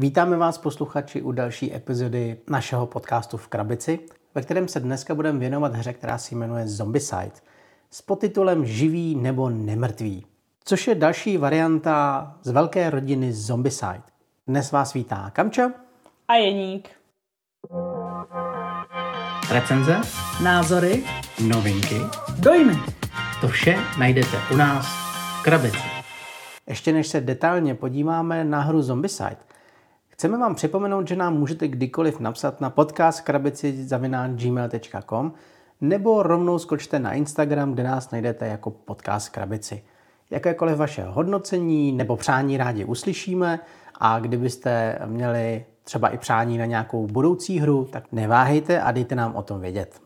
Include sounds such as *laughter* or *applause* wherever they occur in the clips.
Vítáme vás posluchači u další epizody našeho podcastu v krabici, ve kterém se dneska budeme věnovat hře, která se jmenuje Zombicide s podtitulem Živý nebo nemrtvý, což je další varianta z velké rodiny Zombicide. Dnes vás vítá Kamča a Jeník. Recenze, názory, novinky, dojmy. To vše najdete u nás v krabici. Ještě než se detailně podíváme na hru Zombicide, chceme vám připomenout, že nám můžete kdykoliv napsat na podcast krabici gmail.com nebo rovnou skočte na Instagram, kde nás najdete jako podcast krabici. Jakékoliv vaše hodnocení nebo přání rádi uslyšíme a kdybyste měli třeba i přání na nějakou budoucí hru, tak neváhejte a dejte nám o tom vědět.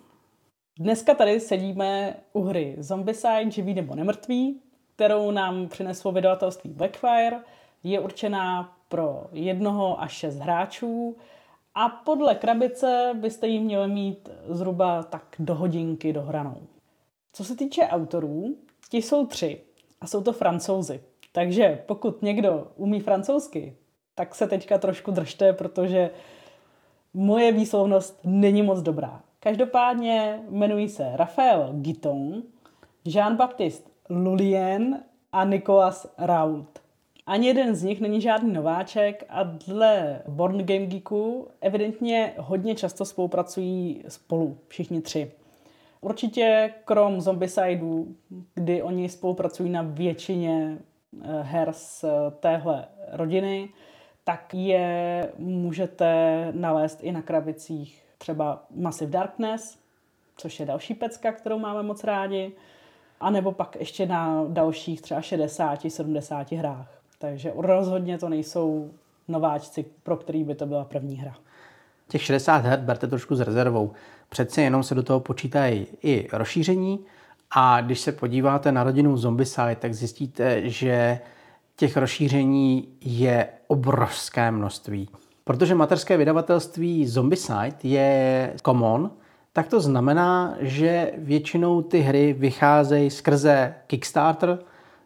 Dneska tady sedíme u hry Zombicide, živý nebo nemrtvý, kterou nám přineslo vydavatelství Blackfire. Je určená pro jednoho až šest hráčů a podle krabice byste ji měli mít zhruba tak do hodinky dohranou. Co se týče autorů, ti jsou tři a jsou to francouzi. Takže pokud někdo umí francouzsky, tak se teďka trošku držte, protože moje výslovnost není moc dobrá. Každopádně jmenují se Raphael Guiton, Jean-Baptiste Lulien a Nicolas Rault. Ani jeden z nich není žádný nováček a dle Born Game Geeku evidentně hodně často spolupracují spolu, všichni tři. Určitě krom Zombicideu, kdy oni spolupracují na většině eh, her z téhle rodiny, tak je můžete nalézt i na krabicích třeba Massive Darkness, což je další pecka, kterou máme moc rádi, a nebo pak ještě na dalších třeba 60-70 hrách. Takže rozhodně to nejsou nováčci, pro který by to byla první hra. Těch 60 her berte trošku s rezervou. Přece jenom se do toho počítají i rozšíření a když se podíváte na rodinu Zombicide, tak zjistíte, že těch rozšíření je obrovské množství. Protože materské vydavatelství Zombicide je common, tak to znamená, že většinou ty hry vycházejí skrze Kickstarter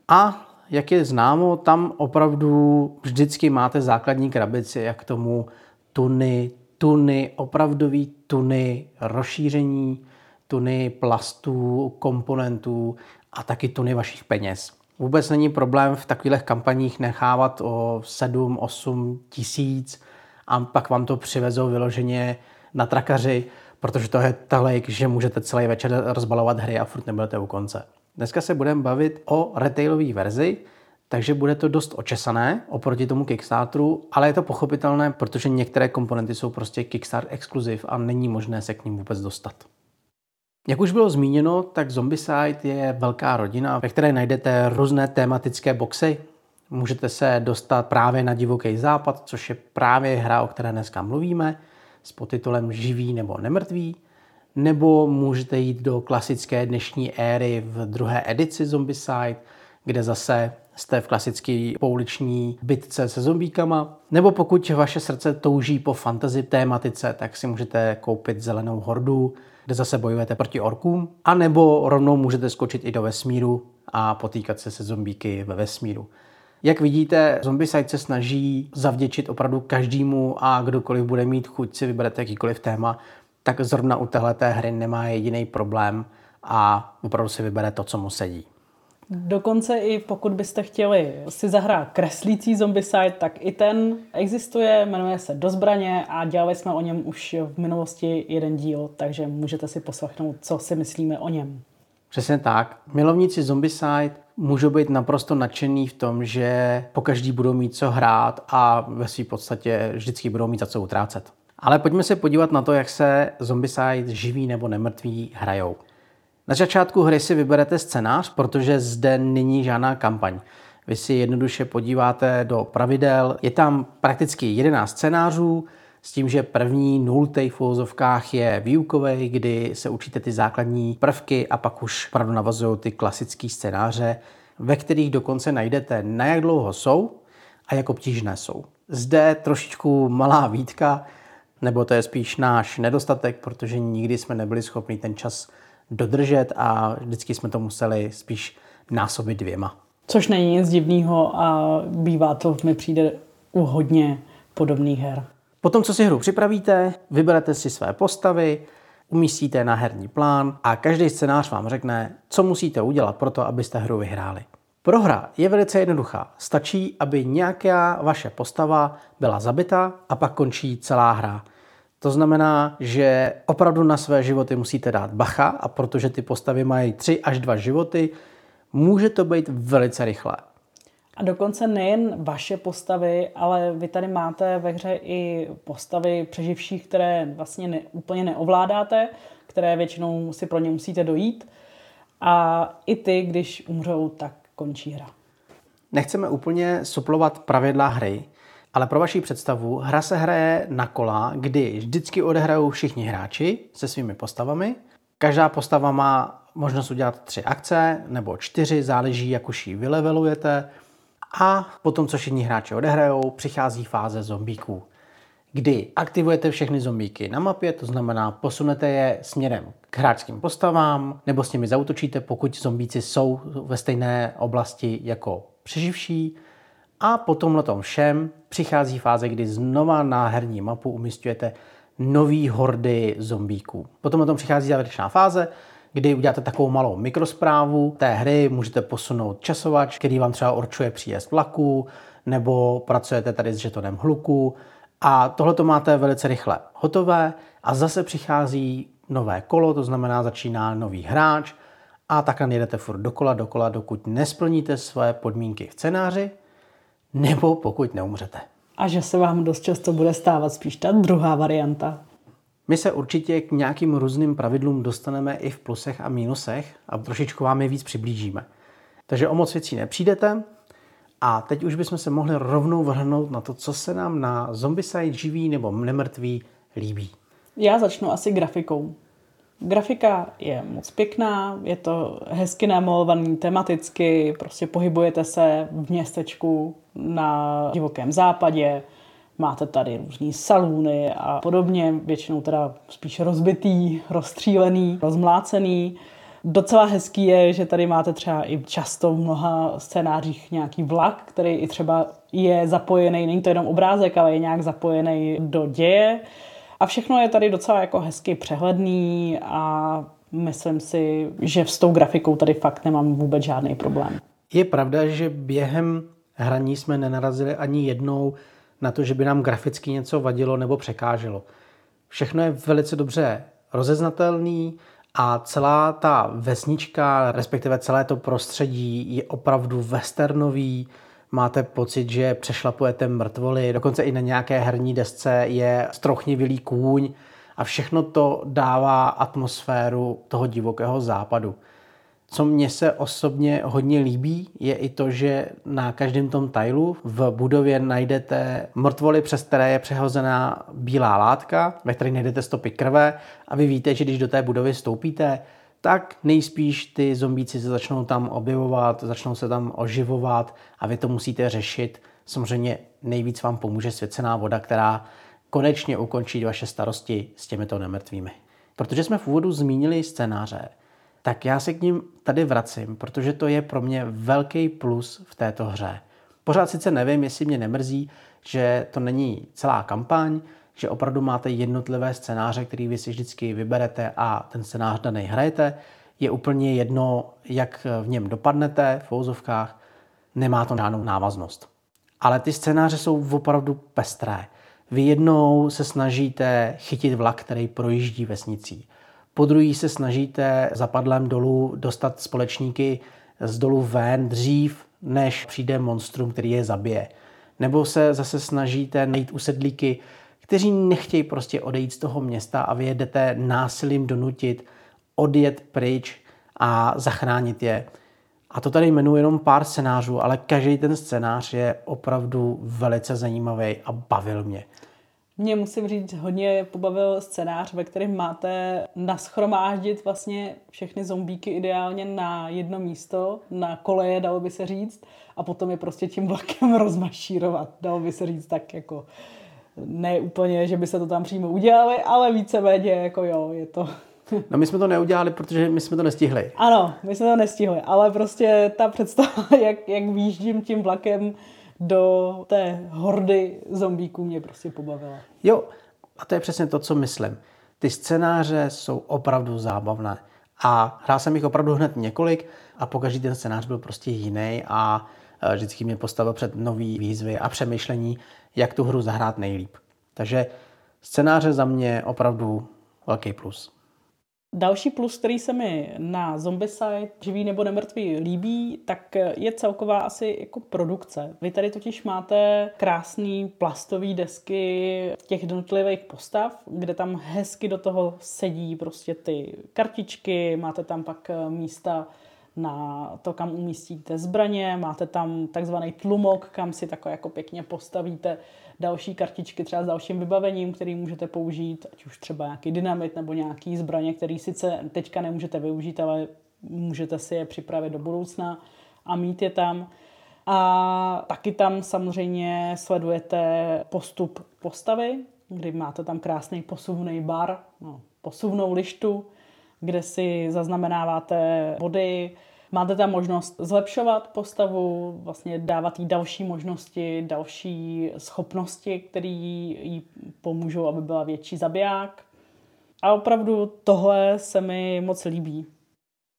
a jak je známo, tam opravdu vždycky máte základní krabici, jak tomu tuny, tuny, opravdový tuny rozšíření, tuny plastů, komponentů a taky tuny vašich peněz. Vůbec není problém v takových kampaních nechávat o 7-8 tisíc a pak vám to přivezou vyloženě na trakaři, protože to je tolik, že můžete celý večer rozbalovat hry a furt nebudete u konce. Dneska se budeme bavit o retailové verzi, takže bude to dost očesané oproti tomu Kickstarteru, ale je to pochopitelné, protože některé komponenty jsou prostě Kickstarter exkluziv a není možné se k ním vůbec dostat. Jak už bylo zmíněno, tak Zombicide je velká rodina, ve které najdete různé tematické boxy. Můžete se dostat právě na divoký západ, což je právě hra, o které dneska mluvíme, s podtitulem Živý nebo nemrtvý. Nebo můžete jít do klasické dnešní éry v druhé edici Zombicide, kde zase jste v klasické pouliční bitce se zombíkama, nebo pokud vaše srdce touží po fantasy tématice, tak si můžete koupit Zelenou hordu, kde zase bojujete proti orkům, a nebo rovnou můžete skočit i do vesmíru a potýkat se se zombíky ve vesmíru. Jak vidíte, Zombicide se snaží zavděčit opravdu každému a kdokoliv bude mít chuť si vyberete jakýkoliv téma, tak zrovna u téhleté hry nemá jediný problém a opravdu si vybere to, co mu sedí. Dokonce i pokud byste chtěli si zahrát kreslící zombicide, tak i ten existuje, jmenuje se Do zbraně a dělali jsme o něm už v minulosti jeden díl, takže můžete si poslechnout, co si myslíme o něm. Přesně tak. Milovníci Zombicide můžou být naprosto nadšený v tom, že po každý budou mít co hrát a ve své podstatě vždycky budou mít za co utrácet. Ale pojďme se podívat na to, jak se Zombicide živí nebo nemrtví hrajou. Na začátku hry si vyberete scénář, protože zde není žádná kampaň. Vy si jednoduše podíváte do pravidel, je tam prakticky 11 scénářů, s tím, že první nultý v uvozovkách je výukový, kdy se učíte ty základní prvky a pak už opravdu navazují ty klasické scénáře, ve kterých dokonce najdete, na jak dlouho jsou a jak obtížné jsou. Zde trošičku malá výtka, nebo to je spíš náš nedostatek, protože nikdy jsme nebyli schopni ten čas dodržet a vždycky jsme to museli spíš násobit dvěma. Což není nic divného a bývá to, mi přijde, u hodně podobných her. Potom, co si hru připravíte, vyberete si své postavy, umístíte na herní plán a každý scénář vám řekne, co musíte udělat pro to, abyste hru vyhráli. Prohra je velice jednoduchá. Stačí, aby nějaká vaše postava byla zabita a pak končí celá hra. To znamená, že opravdu na své životy musíte dát bacha a protože ty postavy mají 3 až 2 životy, může to být velice rychlé. A dokonce nejen vaše postavy, ale vy tady máte ve hře i postavy přeživších, které vlastně ne, úplně neovládáte, které většinou si pro ně musíte dojít. A i ty, když umřou, tak končí hra. Nechceme úplně suplovat pravidla hry, ale pro vaši představu, hra se hraje na kola, kdy vždycky odehrajou všichni hráči se svými postavami. Každá postava má možnost udělat tři akce nebo čtyři, záleží, jak už ji vylevelujete. A potom, co všichni hráči odehrajou, přichází fáze zombíků, kdy aktivujete všechny zombíky na mapě, to znamená posunete je směrem k hráčským postavám, nebo s nimi zautočíte, pokud zombíci jsou ve stejné oblasti jako přeživší. A po tomhle všem přichází fáze, kdy znova na herní mapu umistujete nový hordy zombíků. Potom na tom přichází závěrečná fáze, kdy uděláte takovou malou mikrosprávu té hry, můžete posunout časovač, který vám třeba určuje příjezd vlaku, nebo pracujete tady s žetonem hluku a tohle to máte velice rychle hotové a zase přichází nové kolo, to znamená začíná nový hráč a takhle jedete furt dokola, dokola, dokud nesplníte své podmínky v scénáři, nebo pokud neumřete. A že se vám dost často bude stávat spíš ta druhá varianta. My se určitě k nějakým různým pravidlům dostaneme i v plusech a mínusech a trošičku vám je víc přiblížíme. Takže o moc věcí nepřijdete a teď už bychom se mohli rovnou vrhnout na to, co se nám na Zombicide živý nebo nemrtvý líbí. Já začnu asi grafikou. Grafika je moc pěkná, je to hezky namalovaný tematicky, prostě pohybujete se v městečku na divokém západě, máte tady různý salúny a podobně, většinou teda spíš rozbitý, rozstřílený, rozmlácený. Docela hezký je, že tady máte třeba i často v mnoha scénářích nějaký vlak, který i třeba je zapojený, není to jenom obrázek, ale je nějak zapojený do děje. A všechno je tady docela jako hezky přehledný a myslím si, že s tou grafikou tady fakt nemám vůbec žádný problém. Je pravda, že během hraní jsme nenarazili ani jednou na to, že by nám graficky něco vadilo nebo překáželo. Všechno je velice dobře rozeznatelný a celá ta vesnička, respektive celé to prostředí je opravdu westernový, máte pocit, že přešlapujete mrtvoly, dokonce i na nějaké herní desce je strochnivilý kůň a všechno to dává atmosféru toho divokého západu. Co mně se osobně hodně líbí, je i to, že na každém tom tailu v budově najdete mrtvoly, přes které je přehozená bílá látka, ve které najdete stopy krve a vy víte, že když do té budovy stoupíte, tak nejspíš ty zombíci se začnou tam objevovat, začnou se tam oživovat a vy to musíte řešit. Samozřejmě nejvíc vám pomůže svěcená voda, která konečně ukončí vaše starosti s těmito nemrtvými. Protože jsme v úvodu zmínili scénáře, tak já se k ním tady vracím, protože to je pro mě velký plus v této hře. Pořád sice nevím, jestli mě nemrzí, že to není celá kampaň, že opravdu máte jednotlivé scénáře, který vy si vždycky vyberete a ten scénář daný hrajete. Je úplně jedno, jak v něm dopadnete v fouzovkách, nemá to žádnou návaznost. Ale ty scénáře jsou opravdu pestré. Vy jednou se snažíte chytit vlak, který projíždí vesnicí. Po druhý se snažíte zapadlem dolů dostat společníky z dolu ven dřív, než přijde monstrum, který je zabije. Nebo se zase snažíte najít usedlíky, kteří nechtějí prostě odejít z toho města a vy jedete násilím donutit odjet pryč a zachránit je. A to tady jmenuji jenom pár scénářů, ale každý ten scénář je opravdu velice zajímavý a bavil mě. Mě musím říct, hodně pobavil scénář, ve kterém máte naschromáždit vlastně všechny zombíky ideálně na jedno místo, na koleje, dalo by se říct, a potom je prostě tím vlakem *laughs* rozmašírovat, dalo by se říct tak jako ne úplně, že by se to tam přímo udělali, ale víceméně jako jo, je to... *laughs* No my jsme to neudělali, protože my jsme to nestihli. Ano, my jsme to nestihli, ale prostě ta představa, *laughs* jak, jak výjíždím tím vlakem do té hordy zombíků mě prostě pobavila. Jo, a to je přesně to, co myslím. Ty scénáře jsou opravdu zábavné. A hrál jsem jich opravdu hned několik a pokaždý ten scénář byl prostě jiný a e, vždycky mě postavil před nový výzvy a přemýšlení, jak tu hru zahrát nejlíp. Takže scénáře za mě opravdu velký plus. Další plus, který se mi na Zombicide, živý nebo nemrtvý, líbí, tak je celková asi jako produkce. Vy tady totiž máte krásný plastový desky těch jednotlivých postav, kde tam hezky do toho sedí prostě ty kartičky, máte tam pak místa na to, kam umístíte zbraně, máte tam takzvaný tlumok, kam si takhle jako pěkně postavíte další kartičky třeba s dalším vybavením, který můžete použít, ať už třeba nějaký dynamit nebo nějaký zbraně, který sice teďka nemůžete využít, ale můžete si je připravit do budoucna a mít je tam. A taky tam samozřejmě sledujete postup postavy, kdy máte tam krásný posuvný bar, no, posuvnou lištu, kde si zaznamenáváte body, Máte tam možnost zlepšovat postavu, vlastně dávat jí další možnosti, další schopnosti, které jí pomůžou, aby byla větší zabiják. A opravdu tohle se mi moc líbí.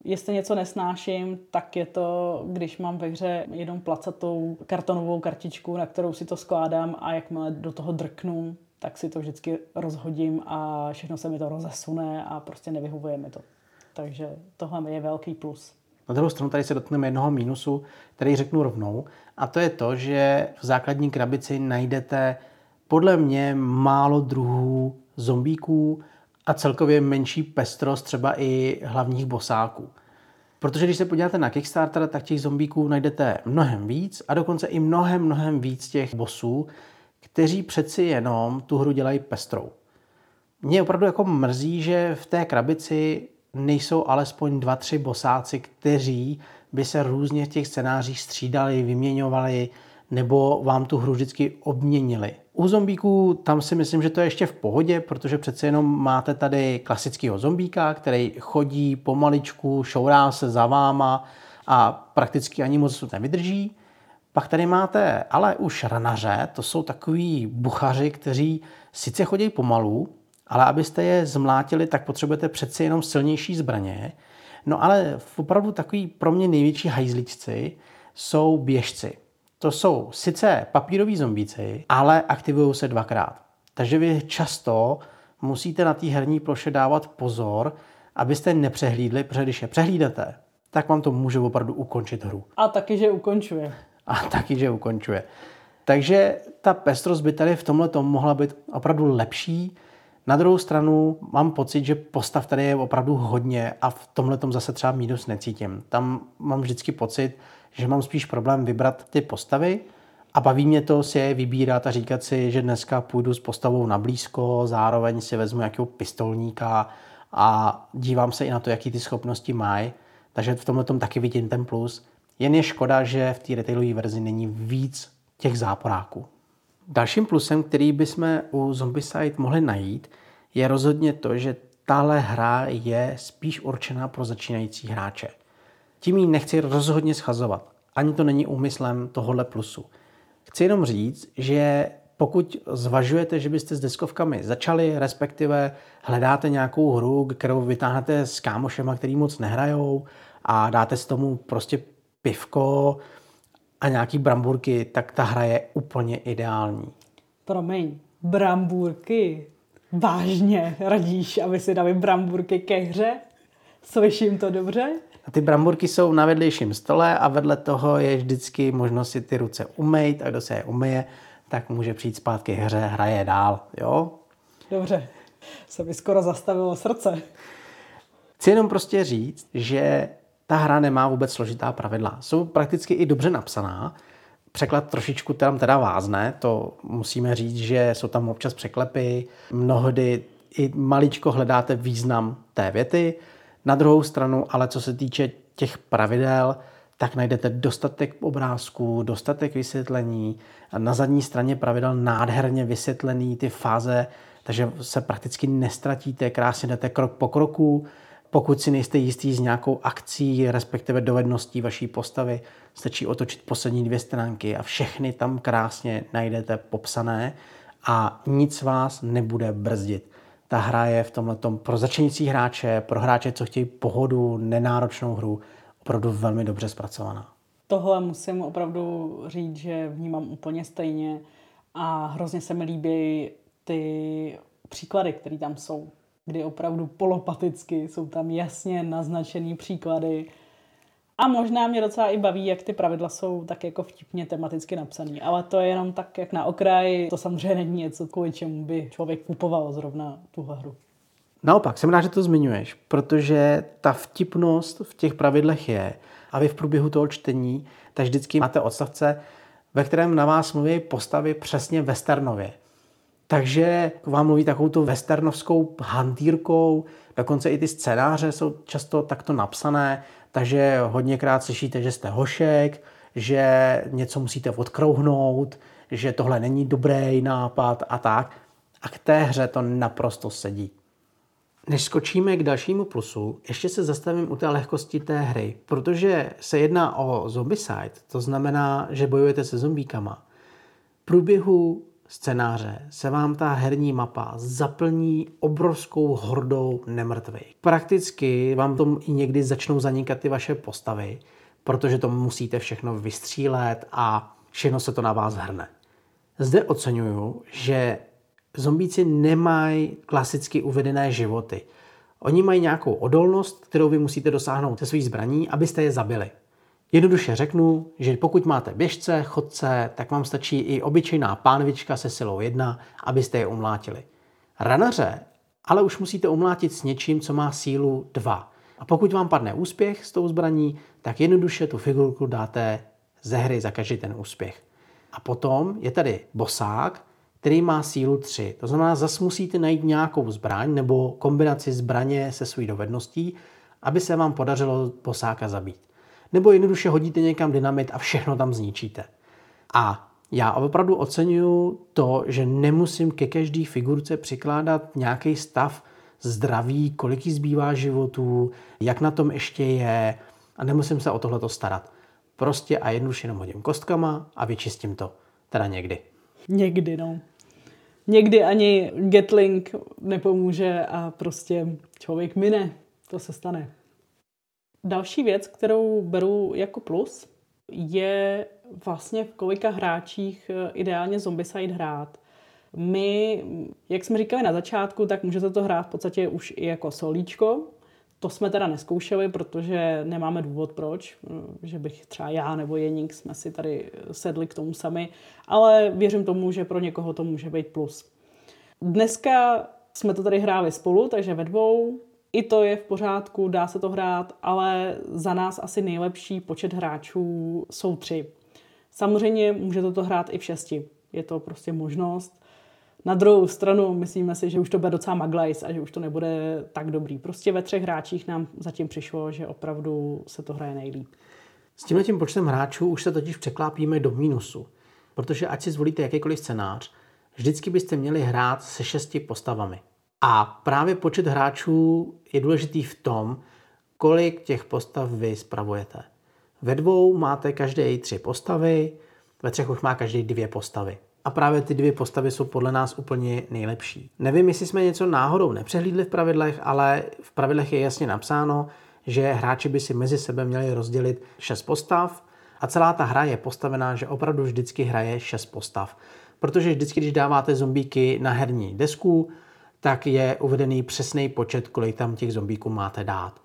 Jestli něco nesnáším, tak je to, když mám ve hře jenom placatou kartonovou kartičku, na kterou si to skládám a jakmile do toho drknu, tak si to vždycky rozhodím a všechno se mi to rozesune a prostě nevyhovuje mi to. Takže tohle je velký plus. Na druhou stranu tady se dotkneme jednoho mínusu, který řeknu rovnou, a to je to, že v základní krabici najdete podle mě málo druhů zombíků a celkově menší pestrost třeba i hlavních bosáků. Protože když se podíváte na Kickstarter, tak těch zombíků najdete mnohem víc a dokonce i mnohem, mnohem víc těch bosů, kteří přeci jenom tu hru dělají pestrou. Mě opravdu jako mrzí, že v té krabici nejsou alespoň dva, tři bosáci, kteří by se různě v těch scénářích střídali, vyměňovali nebo vám tu hru vždycky obměnili. U zombíků tam si myslím, že to je ještě v pohodě, protože přece jenom máte tady klasického zombíka, který chodí pomaličku, šourá se za váma a prakticky ani moc nevydrží. Pak tady máte ale už ranaře, to jsou takový buchaři, kteří sice chodí pomalu, ale abyste je zmlátili, tak potřebujete přeci jenom silnější zbraně. No ale opravdu takový pro mě největší hajzličci jsou běžci. To jsou sice papíroví zombíci, ale aktivují se dvakrát. Takže vy často musíte na té herní ploše dávat pozor, abyste nepřehlídli, protože když je přehlídete, tak vám to může opravdu ukončit hru. A taky, že ukončuje. A taky, že ukončuje. Takže ta pestrost by tady v tomhle mohla být opravdu lepší. Na druhou stranu mám pocit, že postav tady je opravdu hodně a v tomhle tom zase třeba mínus necítím. Tam mám vždycky pocit, že mám spíš problém vybrat ty postavy a baví mě to si je vybírat a říkat si, že dneska půjdu s postavou na blízko, zároveň si vezmu nějakého pistolníka a dívám se i na to, jaký ty schopnosti mají. Takže v tomhle tom taky vidím ten plus. Jen je škoda, že v té retailové verzi není víc těch záporáků. Dalším plusem, který bychom u Zombicide mohli najít, je rozhodně to, že tahle hra je spíš určená pro začínající hráče. Tím ji nechci rozhodně schazovat. Ani to není úmyslem tohohle plusu. Chci jenom říct, že pokud zvažujete, že byste s deskovkami začali, respektive hledáte nějakou hru, kterou vytáhnete s kámošema, který moc nehrajou a dáte s tomu prostě pivko, a nějaký bramburky, tak ta hra je úplně ideální. Promiň, bramburky? Vážně radíš, aby si dali bramburky ke hře? Slyším to dobře? A ty bramburky jsou na vedlejším stole a vedle toho je vždycky možnost si ty ruce umýt a kdo se je umyje, tak může přijít zpátky hře, hraje dál, jo? Dobře, se mi skoro zastavilo srdce. Chci jenom prostě říct, že ta hra nemá vůbec složitá pravidla. Jsou prakticky i dobře napsaná. Překlad trošičku tam teda vázne, to musíme říct, že jsou tam občas překlepy, mnohdy i maličko hledáte význam té věty. Na druhou stranu, ale co se týče těch pravidel, tak najdete dostatek obrázků, dostatek vysvětlení. Na zadní straně pravidel nádherně vysvětlený ty fáze, takže se prakticky nestratíte, krásně jdete krok po kroku Pokud si nejste jistý s nějakou akcí, respektive dovedností vaší postavy, stačí otočit poslední dvě stránky a všechny tam krásně najdete popsané a nic vás nebude brzdit. Ta hra je v tomhle pro začínající hráče, pro hráče, co chtějí pohodu, nenáročnou hru, opravdu velmi dobře zpracovaná. Tohle musím opravdu říct, že vnímám úplně stejně a hrozně se mi líbí ty příklady, které tam jsou, kdy opravdu polopaticky jsou tam jasně naznačený příklady. A možná mě docela i baví, jak ty pravidla jsou tak jako vtipně tematicky napsané. Ale to je jenom tak, jak na okraji. To samozřejmě není něco, kvůli čemu by člověk kupoval zrovna tuhle hru. Naopak, jsem rád, že to zmiňuješ, protože ta vtipnost v těch pravidlech je, a vy v průběhu toho čtení, tak vždycky máte odstavce, ve kterém na vás mluví postavy přesně westernově. Takže vám mluví takovou tu westernovskou hantýrkou, dokonce i ty scénáře jsou často takto napsané, takže hodněkrát slyšíte, že jste hošek, že něco musíte odkrouhnout, že tohle není dobrý nápad a tak. A k té hře to naprosto sedí. Než skočíme k dalšímu plusu, ještě se zastavím u té lehkosti té hry, protože se jedná o zombicide, to znamená, že bojujete se zombíkama. V průběhu scénáře se vám ta herní mapa zaplní obrovskou hordou nemrtvých. Prakticky vám tom i někdy začnou zanikat ty vaše postavy, protože to musíte všechno vystřílet a všechno se to na vás hrne. Zde oceňuju, že zombíci nemají klasicky uvedené životy. Oni mají nějakou odolnost, kterou vy musíte dosáhnout se svých zbraní, abyste je zabili. Jednoduše řeknu, že pokud máte běžce, chodce, tak vám stačí i obyčejná pánvička se silou 1, abyste je umlátili. Ranaře ale už musíte umlátit s něčím, co má sílu 2. A pokud vám padne úspěch s tou zbraní, tak jednoduše tu figurku dáte ze hry za každý ten úspěch. A potom je tady bosák, který má sílu 3. To znamená, zase musíte najít nějakou zbraň nebo kombinaci zbraně se svou dovedností, aby se vám podařilo bosáka zabít. Nebo jednoduše hodíte někam dynamit a všechno tam zničíte. A já opravdu oceňuju to, že nemusím ke každé figurce přikládat nějaký stav zdraví, kolik jí zbývá životů, jak na tom ještě je a nemusím se o tohleto starat. Prostě a jednoduše jenom hodím kostkama a vyčistím to. Teda někdy. Někdy, no. Někdy ani Gatling nepomůže a prostě člověk mine. To se stane. Další věc, kterou beru jako plus, je vlastně v kolika hráčích eh, ideálně Zombicide hrát. My, jak jsme říkali na začátku, tak můžete to hrát v podstatě už i jako solíčko, to jsme teda neskoušeli, protože nemáme důvod proč, že bych třeba já nebo Jeník jsme si tady sedli k tomu sami, ale věřím tomu, že pro někoho to může být plus. Dneska jsme to tady hráli spolu, takže ve dvou. I to je v pořádku, dá se to hrát, ale za nás asi nejlepší počet hráčů jsou tři. Samozřejmě můžete to hrát i v šesti. Je to prostě možnost. Na druhou stranu myslíme si, že už to bude docela maglajs a že už to nebude tak dobrý. Prostě ve třech hráčích nám zatím přišlo, že opravdu se to hraje nejlíp. S tímhle tím počtem hráčů už se totiž překlápíme do mínusu. Protože ať si zvolíte jakýkoliv scénář, vždycky byste měli hrát se šesti postavami. A právě počet hráčů je důležitý v tom, kolik těch postav vy spravujete. Ve dvou máte každé tři postavy, ve třech už má každý dvě postavy. A právě ty dvě postavy jsou podle nás úplně nejlepší. Nevím, jestli jsme něco náhodou nepřehlídli v pravidlech, ale v pravidlech je jasně napsáno, že hráči by si mezi sebe měli rozdělit šest postav a celá ta hra je postavená, že opravdu vždycky hraje šest postav. Protože vždycky, když dáváte zombíky na herní desku, tak je uvedený přesný počet, kolik tam těch zombíků máte dát.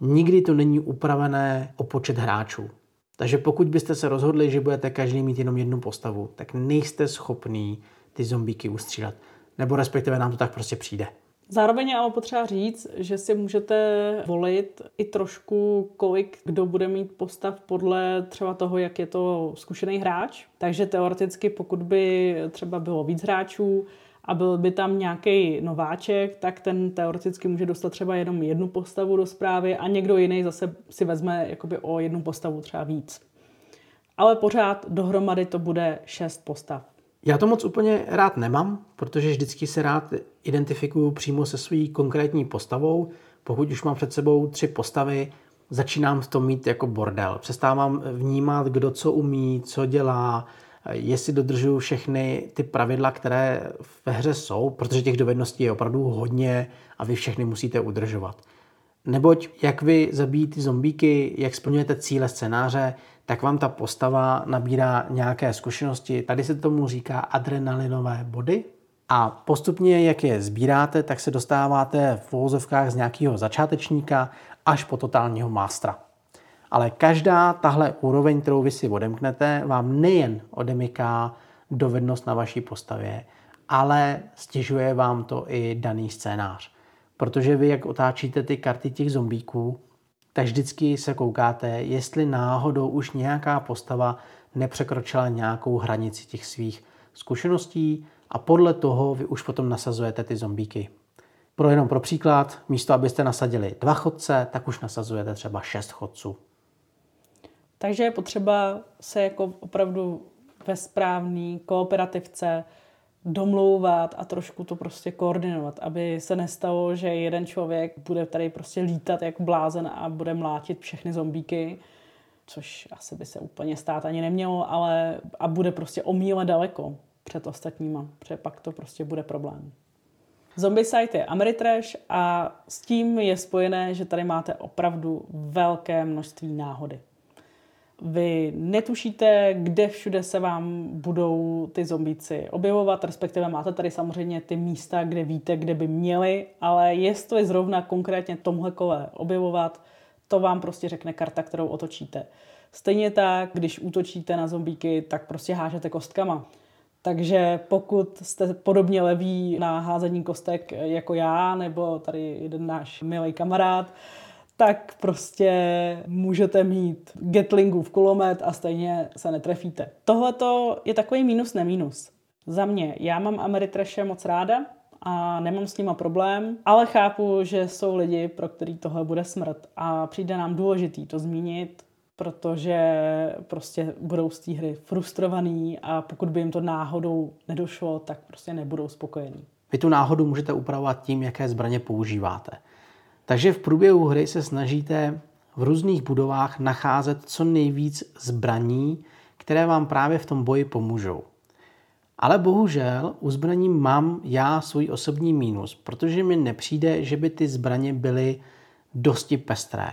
Nikdy to není upravené o počet hráčů. Takže pokud byste se rozhodli, že budete každý mít jenom jednu postavu, tak nejste schopný ty zombíky ustřílet. Nebo respektive nám to tak prostě přijde. Zároveň je ale potřeba říct, že si můžete volit i trošku, kolik kdo bude mít postav podle třeba toho, jak je to zkušený hráč. Takže teoreticky, pokud by třeba bylo víc hráčů, a byl by tam nějaký nováček, tak ten teoreticky může dostat třeba jenom jednu postavu do zprávy a někdo jiný zase si vezme jakoby o jednu postavu třeba víc. Ale pořád dohromady to bude šest postav. Já to moc úplně rád nemám, protože vždycky se rád identifikuju přímo se svou konkrétní postavou, pokud už mám před sebou tři postavy, začínám v tom mít jako bordel. Přestávám vnímat, kdo co umí, co dělá, jestli dodržuju všechny ty pravidla, které ve hře jsou, protože těch dovedností je opravdu hodně a vy všechny musíte udržovat. Neboť jak vy zabijíte zombíky, jak splňujete cíle scénáře, tak vám ta postava nabírá nějaké zkušenosti. Tady se tomu říká adrenalinové body. A postupně, jak je sbíráte, tak se dostáváte v vozovkách z nějakého začátečníka až po totálního mástra. Ale každá tahle úroveň, kterou vy si odemknete, vám nejen odemyká dovednost na vaší postavě, ale stěžuje vám to i daný scénář. Protože vy, jak otáčíte ty karty těch zombíků, tak vždycky se koukáte, jestli náhodou už nějaká postava nepřekročila nějakou hranici těch svých zkušeností a podle toho vy už potom nasazujete ty zombíky. Pro jenom pro příklad, místo abyste nasadili dva chodce, tak už nasazujete třeba šest chodců. Takže je potřeba se jako opravdu ve správný kooperativce domlouvat a trošku to prostě koordinovat, aby se nestalo, že jeden člověk bude tady prostě lítat jak blázen a bude mlátit všechny zombíky, což asi by se úplně stát ani nemělo, ale a bude prostě omíle daleko před ostatníma, protože pak to prostě bude problém. Zombicide je Ameritrash a s tím je spojené, že tady máte opravdu velké množství náhody. Vy netušíte, kde všude se vám budou ty zombíci objevovat, respektive máte tady samozřejmě ty místa, kde víte, kde by měli, ale jestli zrovna konkrétně tomhle kole objevovat, to vám prostě řekne karta, kterou otočíte. Stejně tak, když útočíte na zombíky, tak prostě hážete kostkama. Takže pokud jste podobně leví na házení kostek jako já, nebo tady jeden náš milý kamarád, tak prostě můžete mít Gatlingův kulomet a stejně se netrefíte. Tohle je takový minus nemínus. Za mě, já mám Ameritrashe moc ráda a nemám s nima problém, ale chápu, že jsou lidi, pro který tohle bude smrt a přijde nám důležitý to zmínit, protože prostě budou z té hry frustrovaný a pokud by jim to náhodou nedošlo, tak prostě nebudou spokojení. Vy tu náhodu můžete upravovat tím, jaké zbraně používáte. Takže v průběhu hry se snažíte v různých budovách nacházet co nejvíc zbraní, které vám právě v tom boji pomůžou. Ale bohužel u zbraní mám já svůj osobní mínus, protože mi nepřijde, že by ty zbraně byly dosti pestré.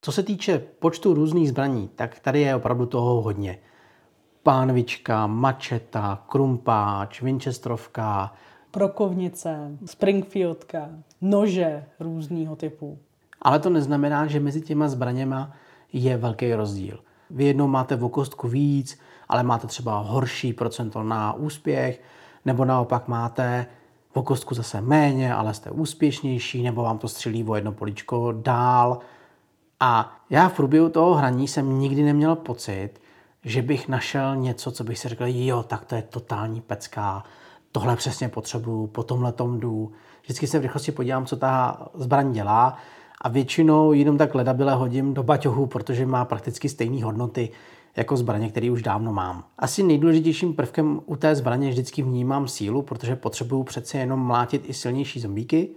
Co se týče počtu různých zbraní, tak tady je opravdu toho hodně. Pánvička, mačeta, krumpáč, Winchesterovka, Prokovnice, Springfieldka, nože různého typu. Ale to neznamená, že mezi těma zbraněma je velký rozdíl. Vy jednou máte v kostku víc, ale máte třeba horší procento na úspěch, nebo naopak máte v kostku zase méně, ale jste úspěšnější, nebo vám to střelí o jedno políčko dál. A já v průběhu toho hraní jsem nikdy neměl pocit, že bych našel něco, co bych si řekl, jo, tak to je totální pecká, tohle přesně potřebuju, po tomhle tom jdu. Vždycky se v rychlosti podívám, co ta zbraň dělá a většinou jenom tak ledabile hodím do baťohu, protože má prakticky stejné hodnoty jako zbraně, které už dávno mám. Asi nejdůležitějším prvkem u té zbraně vždycky vnímám sílu, protože potřebuju přece jenom mlátit i silnější zombíky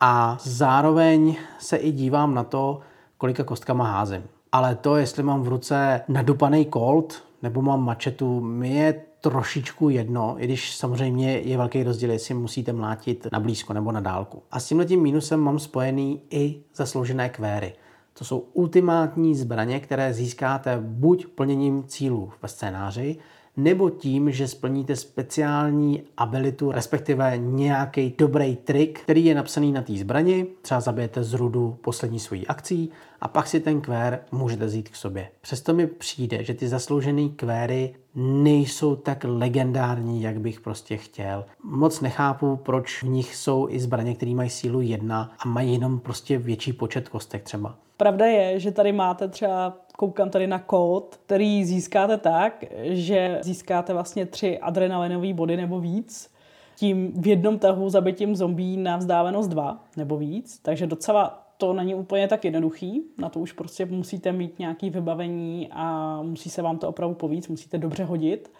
a zároveň se i dívám na to, kolika kostkama házím. Ale to, jestli mám v ruce nadupaný kolt nebo mám mačetu, mi je trošičku jedno, i když samozřejmě je velký rozdíl, jestli musíte mlátit na blízko nebo na dálku. A s tímhle tím mínusem mám spojený i zasloužené kvéry. To jsou ultimátní zbraně, které získáte buď plněním cílů ve scénáři, nebo tím, že splníte speciální abilitu, respektive nějaký dobrý trik, který je napsaný na té zbrani, třeba zabijete z rudu poslední svojí akcí a pak si ten kvér můžete vzít k sobě. Přesto mi přijde, že ty zasloužené kvéry nejsou tak legendární, jak bych prostě chtěl. Moc nechápu, proč v nich jsou i zbraně, které mají sílu jedna a mají jenom prostě větší počet kostek třeba. Pravda je, že tady máte třeba, koukám tady na kód, který získáte tak, že získáte vlastně tři adrenalinové body nebo víc. Tím v jednom tahu zabitím zombí na vzdálenost dva nebo víc, takže docela to není úplně tak jednoduchý. Na to už prostě musíte mít nějaké vybavení a musí se vám to opravdu povíc, musíte dobře hodit.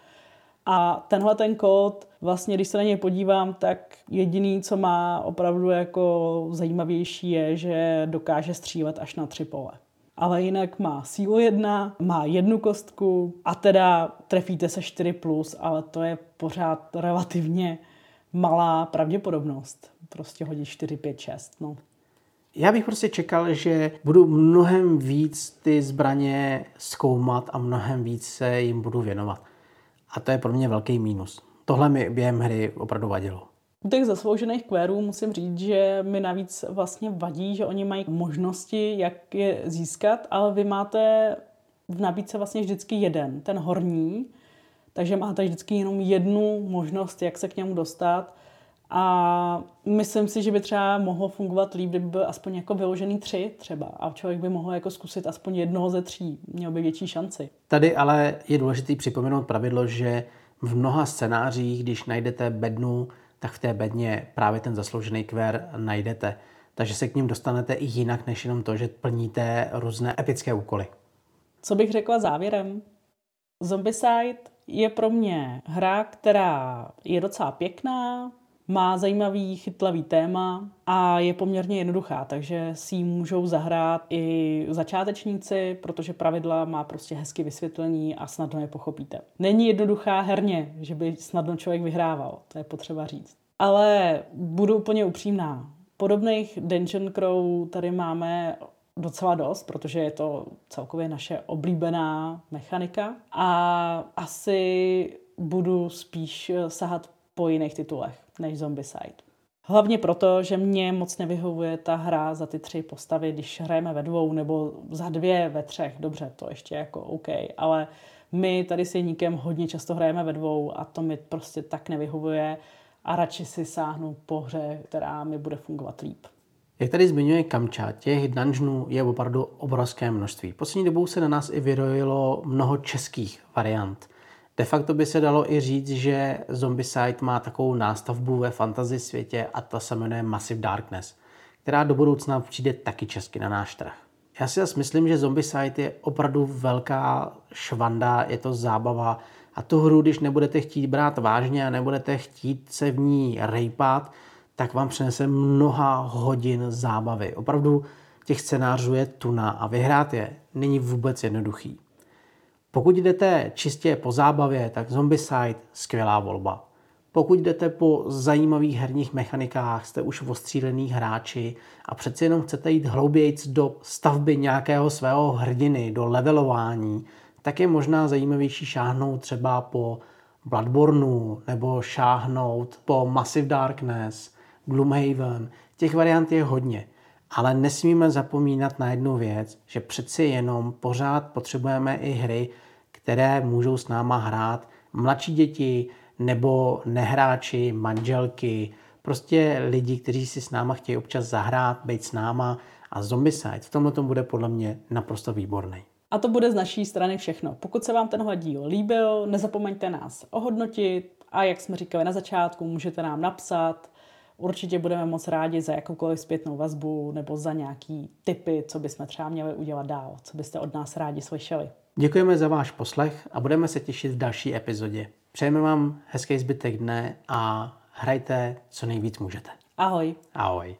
A tenhle ten kód, vlastně když se na něj podívám, tak jediný, co má opravdu jako zajímavější je, že dokáže střílet až na tři pole. Ale jinak má sílu jedna, má jednu kostku a teda trefíte se 4+, plus, ale to je pořád relativně malá pravděpodobnost. Prostě hodit 4, 5, 6. No. Já bych prostě čekal, že budu mnohem víc ty zbraně zkoumat a mnohem víc se jim budu věnovat. A to je pro mě velký mínus. Tohle mi během hry opravdu vadilo. U těch zasloužených kvérů musím říct, že mi navíc vlastně vadí, že oni mají možnosti, jak je získat, ale vy máte v nabídce vlastně vždycky jeden, ten horní, takže máte vždycky jenom jednu možnost, jak se k němu dostat. A myslím si, že by třeba mohlo fungovat líp, kdyby byl aspoň jako vyložený tři třeba a člověk by mohl jako zkusit aspoň jednoho ze tří. Měl by větší šanci. Tady ale je důležité připomenout pravidlo, že v mnoha scénářích, když najdete bednu, tak v té bedně právě ten zasloužený kvér najdete. Takže se k ním dostanete i jinak, než jenom to, že plníte různé epické úkoly. Co bych řekla závěrem? Zombicide je pro mě hra, která je docela pěkná, má zajímavý, chytlavý téma a je poměrně jednoduchá, takže si ji můžou zahrát i začátečníci, protože pravidla má prostě hezky vysvětlení a snadno je pochopíte. Není jednoduchá herně, že by snadno člověk vyhrával, to je potřeba říct. Ale budu úplně upřímná. Podobných Dungeon Crow tady máme docela dost, protože je to celkově naše oblíbená mechanika a asi budu spíš sahat po jiných titulech než Zombicide. Hlavně proto, že mě moc nevyhovuje ta hra za ty tři postavy, když hrajeme ve dvou nebo za dvě ve třech. Dobře, to ještě jako OK, ale my tady s Jeníkem hodně často hrajeme ve dvou a to mi prostě tak nevyhovuje a radši si sáhnu po hře, která mi bude fungovat líp. Jak tady zmiňuje Kamča, těch dungeonů je opravdu obrovské množství. Poslední dobou se na nás i vyrojilo mnoho českých variant. De facto by se dalo i říct, že Zombicide má takovou nástavbu ve fantasy světě a ta se jmenuje Massive Darkness, která do budoucna přijde taky česky na náš trh. Já si zase myslím, že Zombicide je opravdu velká švanda, je to zábava a tu hru, když nebudete chtít brát vážně a nebudete chtít se v ní rejpat, tak vám přinese mnoha hodin zábavy. Opravdu těch scénářů je tuna a vyhrát je není vůbec jednoduchý. Pokud jdete čistě po zábavě, tak Zombicide skvělá volba. Pokud jdete po zajímavých herních mechanikách, jste už ostřílený hráči a přeci jenom chcete jít hloubějc do stavby nějakého svého hrdiny, do levelování, tak je možná zajímavější šáhnout třeba po Bloodborneu nebo šáhnout po Massive Darkness, Gloomhaven. Těch variant je hodně. Ale nesmíme zapomínat na jednu věc, že přeci jenom pořád potřebujeme i hry, které můžou s náma hrát mladší děti nebo nehráči, manželky, prostě lidi, kteří si s náma chtějí občas zahrát, být s náma a Zombicide v tomhle tom bude podle mě naprosto výborný. A to bude z naší strany všechno. Pokud se vám tenhle díl líbil, nezapomeňte nás ohodnotit a jak jsme říkali na začátku, můžete nám napsat. Určitě budeme moc rádi za jakoukoliv zpětnou vazbu nebo za nějaký tipy, co bychom třeba měli udělat dál, co byste od nás rádi slyšeli. Děkujeme za váš poslech a budeme se těšit v další epizodě. Přejeme vám hezký zbytek dne a hrajte co nejvíc můžete. Ahoj. Ahoj.